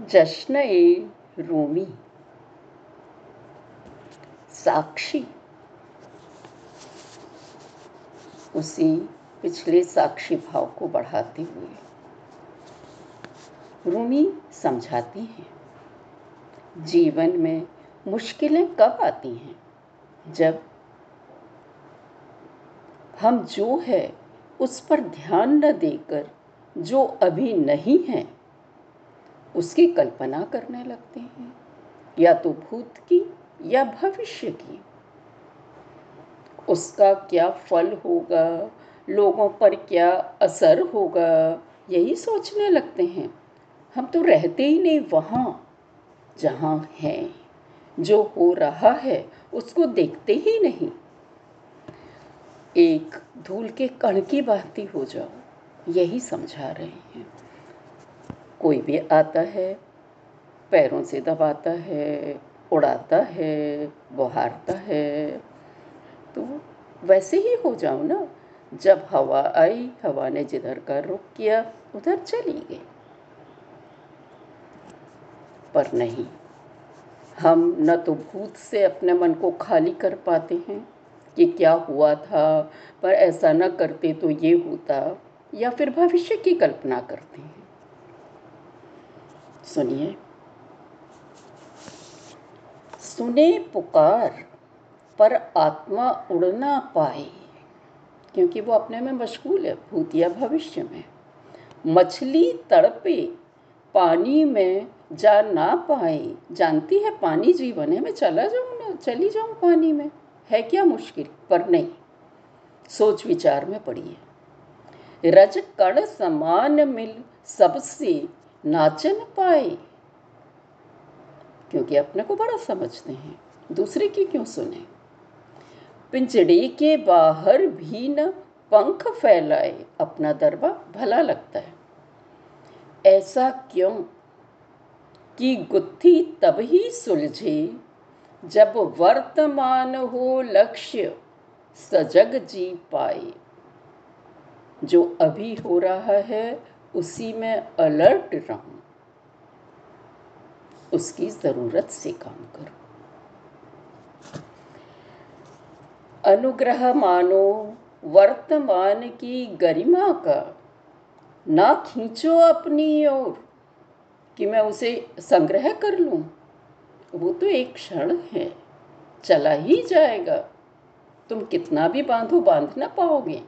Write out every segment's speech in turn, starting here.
जश्न ए रूमी। साक्षी। उसी पिछले साक्षी भाव को बढ़ाते हुए। रूमी समझाती हैं, जीवन में मुश्किलें कब आती हैं? जब हम जो है उस पर ध्यान न देकर, जो अभी नहीं है उसकी कल्पना करने लगते हैं। या तो भूत की, या भविष्य की। उसका क्या फल होगा? लोगों पर क्या असर होगा? यही सोचने लगते हैं। हम तो रहते ही नहीं वहाँ, जहाँ हैं। जो हो रहा है, उसको देखते ही नहीं। एक धूल के कण की बाती हो जाओ, यही समझा रहे हैं। कोई भी आता है, पैरों से दबाता है, उड़ाता है, बुहारता है तो वैसे ही हो जाओ ना। जब हवा आई, हवा ने जिधर का रुख किया, उधर चली गई। पर नहीं, हम न तो भूत से अपने मन को खाली कर पाते हैं कि क्या हुआ था, पर ऐसा न करते तो ये होता, या फिर भविष्य की कल्पना करते हैं। सुनिए। सुने पुकार, पर आत्मा उड़ ना पाए, क्योंकि वो अपने में मशगूल है, भूत या भविष्य में। मछली तड़पे, पानी में जा ना पाए। जानती है पानी जीवन है, मैं चला जाऊँ ना, चली जाऊँ पानी में? है क्या मुश्किल? पर नहीं। सोच विचार में पड़ी है रज कण समान मिल सबसे नाचन पाए। क्योंकि अपने को बड़ा समझते हैं, दूसरे की क्यों सुने? पिंजड़े के बाहर भी न पंख फैलाए, अपना दरबा भला लगता है। ऐसा क्यों कि गुत्थी तब ही सुलझे, जब वर्तमान हो लक्ष्य सजग जी पाए। जो अभी हो रहा है उसी में अलर्ट रहूँ। उसकी ज़रूरत से काम करो। अनुग्रह मानो, वर्तमान की गरिमा का ना खींचो अपनी ओर, कि मैं उसे संग्रह कर लूँ। वो तो एक क्षण है, चला ही जाएगा। तुम कितना भी बांधो, बाँध ना पाओगे।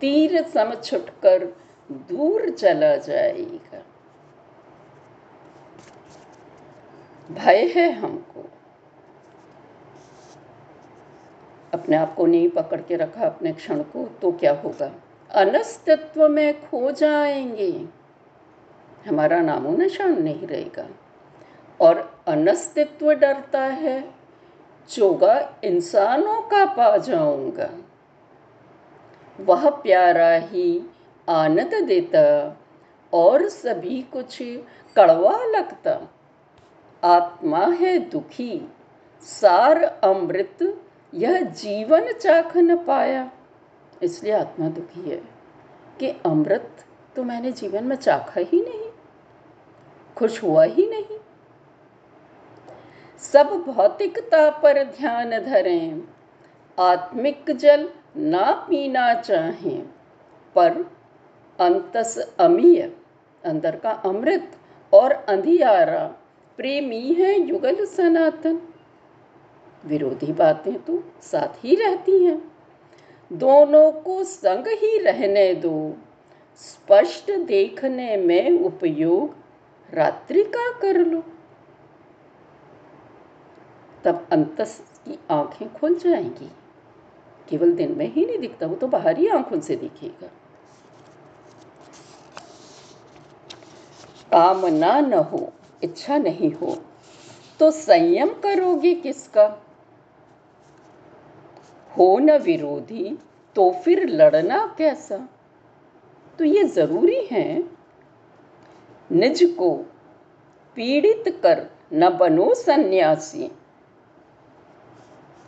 तीर सम छुटकर दूर चला जाएगा। भय है हमको। अपने आप को नहीं पकड़ के रखा अपने क्षण को तो क्या होगा? अनस्तित्व में खो जाएँगे। हमारा नामो निशान नहीं रहेगा। और अनस्तित्व डरता है, चोगा इंसानों का पा जाऊँगा। वह प्यारा ही आनंद देता, और सभी कुछ कड़वा लगता। आत्मा है दुखी, सार अमृत, यह जीवन चाख न पाया। इसलिए आत्मा दुखी है कि अमृत तो मैंने जीवन में चाखा ही नहीं, खुश हुआ ही नहीं। सब भौतिकता पर ध्यान धरें, आत्मिक जल ना पीना चाहें, पर अंतस अमीय, अंदर का अमृत और अंधियारा, प्रेमी है युगल सनातन। विरोधी बातें तो साथ ही रहती हैं। दोनों को संग ही रहने दो। स्पष्ट देखने में उपयोग रात्रि का कर लो। तब अंतस की आँखें खुल जाएँगी। केवल दिन में ही नहीं दिखता, वो तो बाहरी आँखों से दिखेगा। कामना न हो, इच्छा नहीं हो तो संयम करोगे किसका? हो न विरोधी तो फिर लड़ना कैसा? तो ये ज़रूरी है। निज को पीड़ित कर न बनो सन्यासी।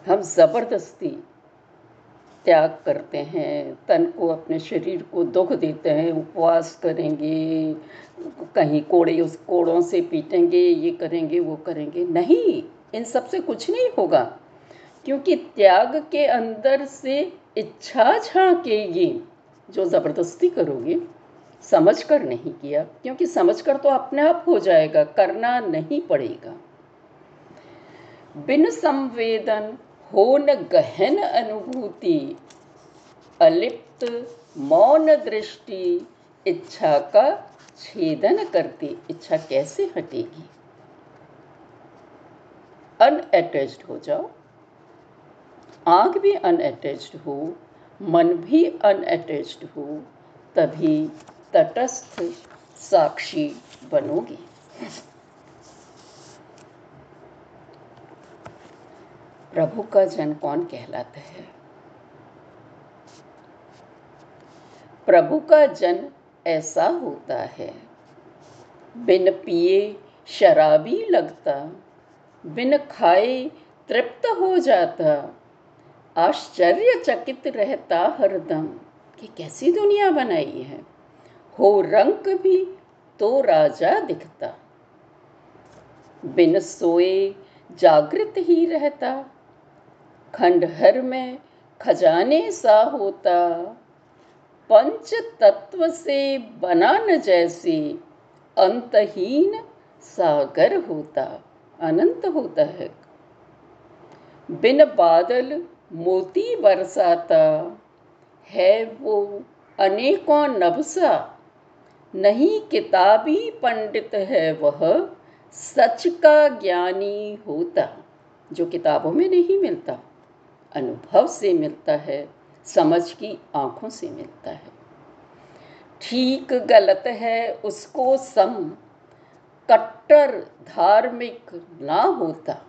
हम ज़बरदस्ती त्याग करते हैं, तन को अपने शरीर को दुख देते हैं, उपवास करेंगे, कहीं कोड़े, उस कोड़ों से पीटेंगे, ये करेंगे, वो करेंगे। नहीं, इन सबसे कुछ नहीं होगा, क्योंकि त्याग के अंदर से इच्छा झांकेगी। जो ज़बरदस्ती करोगे समझ कर नहीं किया, क्योंकि समझ कर तो अपने आप हो जाएगा, करना नहीं पड़ेगा। बिन संवेदन हो न गहन अनुभूति, अलिप्त मौन दृष्टि, इच्छा का छेदन करती, इच्छा कैसे हटेगी? अनअटैच्ड हो जाओ। आँख भी अनअटैच्ड हो, मन भी अनअटैच्ड हो, तभी तटस्थ साक्षी बनोगी। प्रभु का जन कौन कहलाता है? प्रभु का जन ऐसा होता है, बिन पिए शराबी लगता, बिन खाए तृप्त हो जाता, आश्चर्यचकित रहता हरदम कि कैसी दुनिया बनाई है। हो रंग भी तो राजा दिखता, बिन सोए जागृत ही रहता खंडहर में खजाने सा होता। पंच तत्व से बना न जैसे अंतहीन सागर होता, अनंत होता है। बिन बादल मोती बरसाता, है वो अनेकों नबसा नहीं किताबी पंडित है वह सच का ज्ञानी होता, जो किताबों में नहीं मिलता। अनुभव से मिलता है, समझ की आँखों से मिलता है। ठीक गलत है उसको सम, कट्टर धार्मिक ना होता।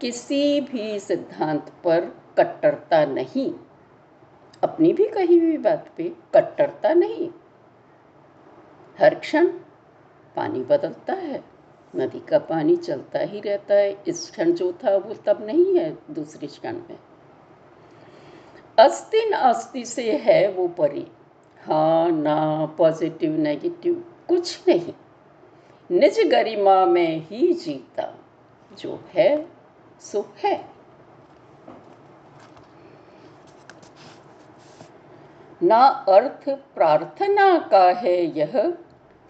किसी भी सिद्धांत पर कट्टरता नहीं। अपनी भी कही हुई बात पे कट्टरता नहीं। हर क्षण पानी बदलता है। नदी का पानी चलता ही रहता है। इस क्षण जो था वो तब नहीं है, दूसरे क्षण में। अस्थि न अस्थि से है वो परी। हाँ ना पॉजिटिव नेगेटिव कुछ नहीं। निज गरिमा में ही जीता। जो है, सो है। ना अर्थ प्रार्थना का है यह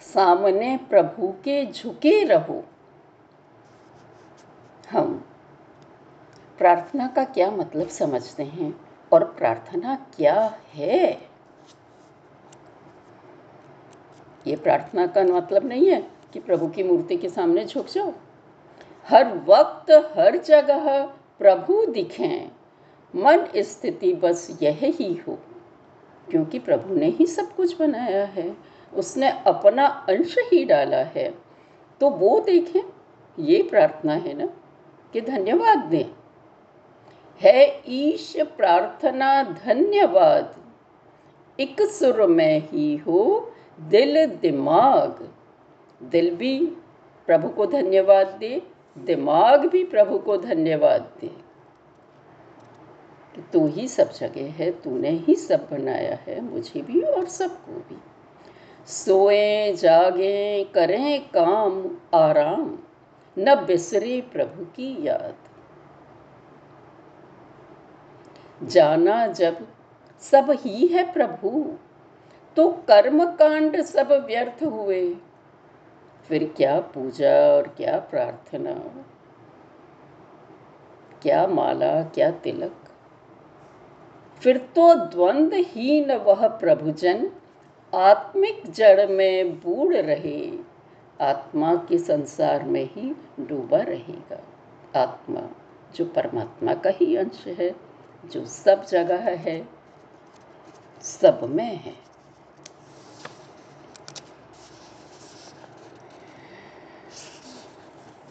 सामने प्रभु के झुके रहो। हम प्रार्थना का क्या मतलब समझते हैं और प्रार्थना क्या है? ये प्रार्थना का मतलब नहीं है कि प्रभु की मूर्ति के सामने झुक जाओ। हर वक्त, हर जगह प्रभु दिखें। मन स्थिति बस यह ही हो क्योंकि प्रभु ने ही सब कुछ बनाया है। उसने अपना अंश ही डाला है। तो वो देखें, ये प्रार्थना है ना, कि धन्यवाद दें। है ईश प्रार्थना धन्यवाद। एक सुर में ही हो दिल दिमाग। दिल भी प्रभु को धन्यवाद दे, दिमाग भी प्रभु को धन्यवाद दे। तू ही सब जगह है, तूने ही सब बनाया है, मुझे भी और सबको भी। सोए, जागे, करें काम, आराम। न बिसरे प्रभु की याद। जाना जब सब ही है प्रभु तो कर्म कांड सब व्यर्थ हुए। फिर क्या पूजा और क्या प्रार्थना? क्या माला, क्या तिलक? फिर तो द्वंद ही न वह प्रभुजन आत्मिक जड़ में बूढ़ रहे, आत्मा के संसार में ही डूबा रहेगा। आत्मा जो परमात्मा का ही अंश है, जो सब जगह है, सब में है।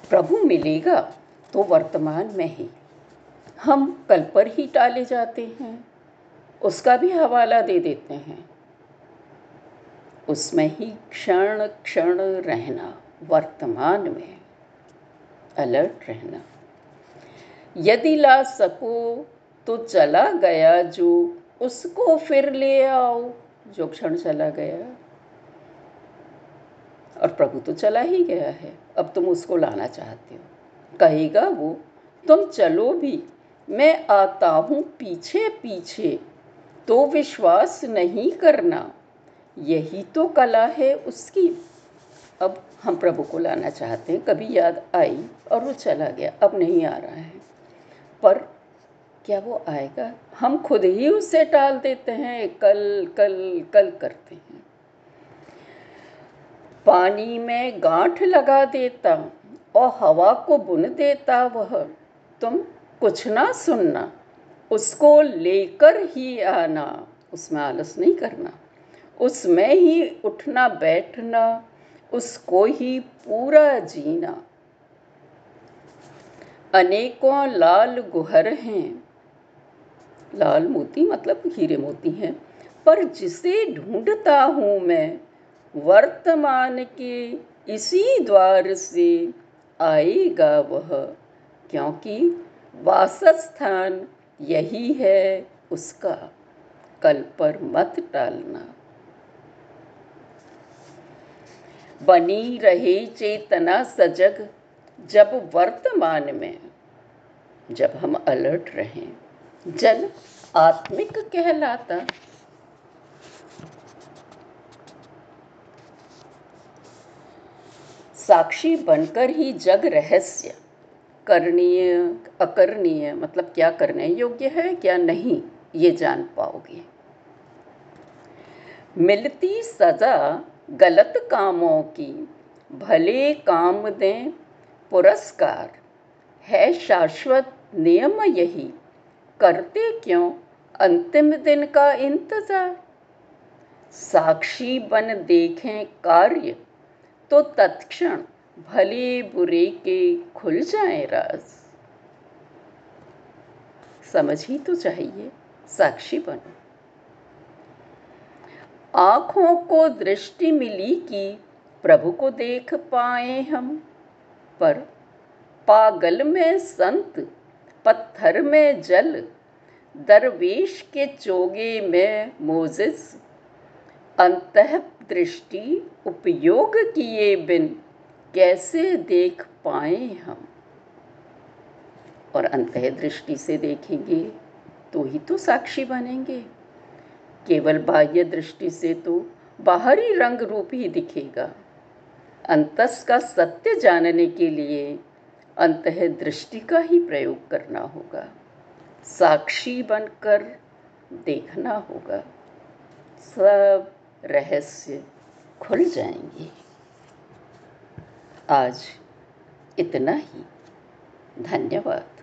प्रभु मिलेगा तो वर्तमान में ही। हम कल पर ही टाले जाते हैं, उसका भी हवाला दे देते हैं। उसमें ही क्षण क्षण रहना, वर्तमान में अलर्ट रहना। यदि ला सको तो चला गया जो, उसको फिर ले आओ, जो क्षण चला गया। और प्रभु तो चला ही गया है, अब तुम उसको लाना चाहते हो। कहेगा वो, तुम चलो भी, मैं आता हूँ पीछे पीछे तो विश्वास नहीं करना यही तो कला है उसकी। अब हम प्रभु को लाना चाहते हैं। कभी याद आई और वो चला गया। अब नहीं आ रहा है। पर क्या वो आएगा? हम खुद ही उसे टाल देते हैं। कल कल कल करते हैं। पानी में गांठ लगा देता और हवा को बुन देता वह। तुम कुछ ना सुनना। उसको लेकर ही आना। उसमें आलस नहीं करना। उसमें ही उठना बैठना, उसको ही पूरा जीना। अनेकों लाल गुहर हैं। लाल मोती मतलब हीरे मोती हैं। पर जिसे ढूंढता हूँ मैं, वर्तमान के इसी द्वार से आएगा वह, क्योंकि वासस्थान यही है उसका। कल पर मत टालना। बनी रहे चेतना सजग, जब वर्तमान में, जब हम अलर्ट रहें। जल आत्मिक कहलाता। साक्षी बनकर ही जग रहस्य, करणीय, अकरणीय मतलब क्या करने योग्य है, क्या नहीं, ये जान पाओगे। मिलती सजा गलत कामों की, भले काम दें, पुरस्कार। है शाश्वत नियम यही, करते क्यों, अंतिम दिन का इंतज़ार? साक्षी बन देखें कार्य तो तत्क्षण भले बुरे के खुल जाए राज। समझ ही तो चाहिए, साक्षी बनो। आँखों को दृष्टि मिली कि प्रभु को देख पाए हम। पर पागल में संत, पत्थर में जल, दरवेश के चोगे में मोजिस। अंत दृष्टि उपयोग किए बिन कैसे देख पाए हम? और अंत दृष्टि से देखेंगे तो ही तो साक्षी बनेंगे। केवल बाह्य दृष्टि से तो बाहरी रंग रूप ही दिखेगा। अंतस का सत्य जानने के लिए अंत दृष्टि का ही प्रयोग करना होगा। साक्षी बनकर देखना होगा। सब रहस्य खुल जाएँगे। आज इतना ही। धन्यवाद।